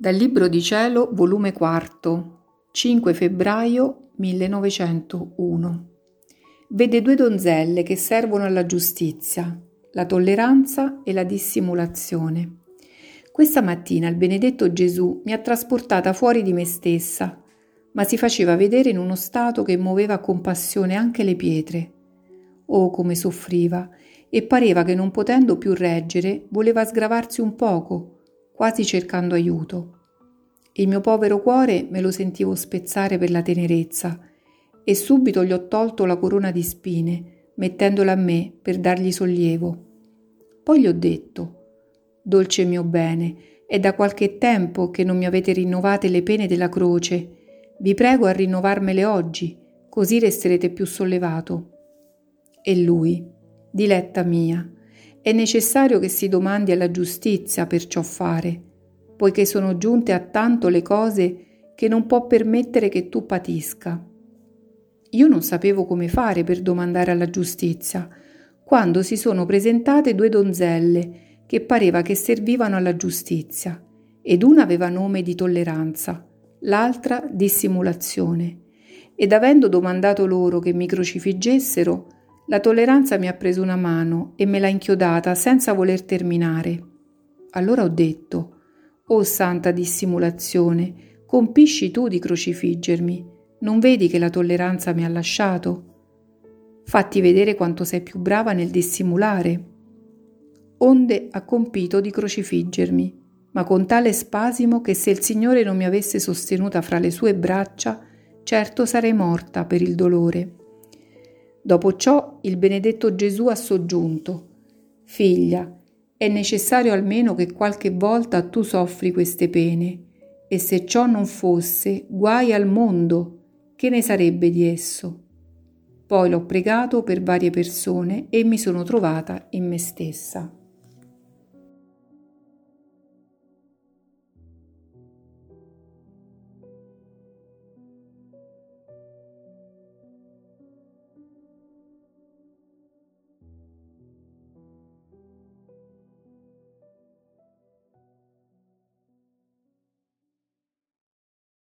Dal Libro di Cielo, volume 4, 5 febbraio 1901. Vede due donzelle che servono alla giustizia, la tolleranza e la dissimulazione. Questa mattina il benedetto Gesù mi ha trasportata fuori di me stessa, ma si faceva vedere in uno stato che muoveva a compassione anche le pietre. Oh, come soffriva, e pareva che non potendo più reggere, voleva sgravarsi un poco, quasi cercando aiuto. Il mio povero cuore me lo sentivo spezzare per la tenerezza, e subito gli ho tolto la corona di spine, mettendola a me per dargli sollievo. Poi gli ho detto, Dolce mio bene, è da qualche tempo che non mi avete rinnovate le pene della croce. Vi prego a rinnovarmele oggi, così resterete più sollevato. E lui, Diletta mia, è necessario che si domandi alla giustizia per ciò fare, poiché sono giunte a tanto le cose che non può permettere che tu patisca. Io non sapevo come fare per domandare alla giustizia, quando si sono presentate due donzelle che pareva che servivano alla giustizia, ed una aveva nome di tolleranza, l'altra dissimulazione. Ed avendo domandato loro che mi crocifiggessero, la tolleranza mi ha preso una mano e me l'ha inchiodata senza voler terminare. Allora ho detto, Oh santa dissimulazione, compisci tu di crocifiggermi, non vedi che la tolleranza mi ha lasciato? Fatti vedere quanto sei più brava nel dissimulare. Onde ha compito di crocifiggermi, ma con tale spasimo che se il Signore non mi avesse sostenuta fra le sue braccia, certo sarei morta per il dolore. Dopo ciò il benedetto Gesù ha soggiunto, Figlia, è necessario almeno che qualche volta tu soffri queste pene, e se ciò non fosse, guai al mondo, che ne sarebbe di esso? Poi l'ho pregato per varie persone e mi sono trovata in me stessa.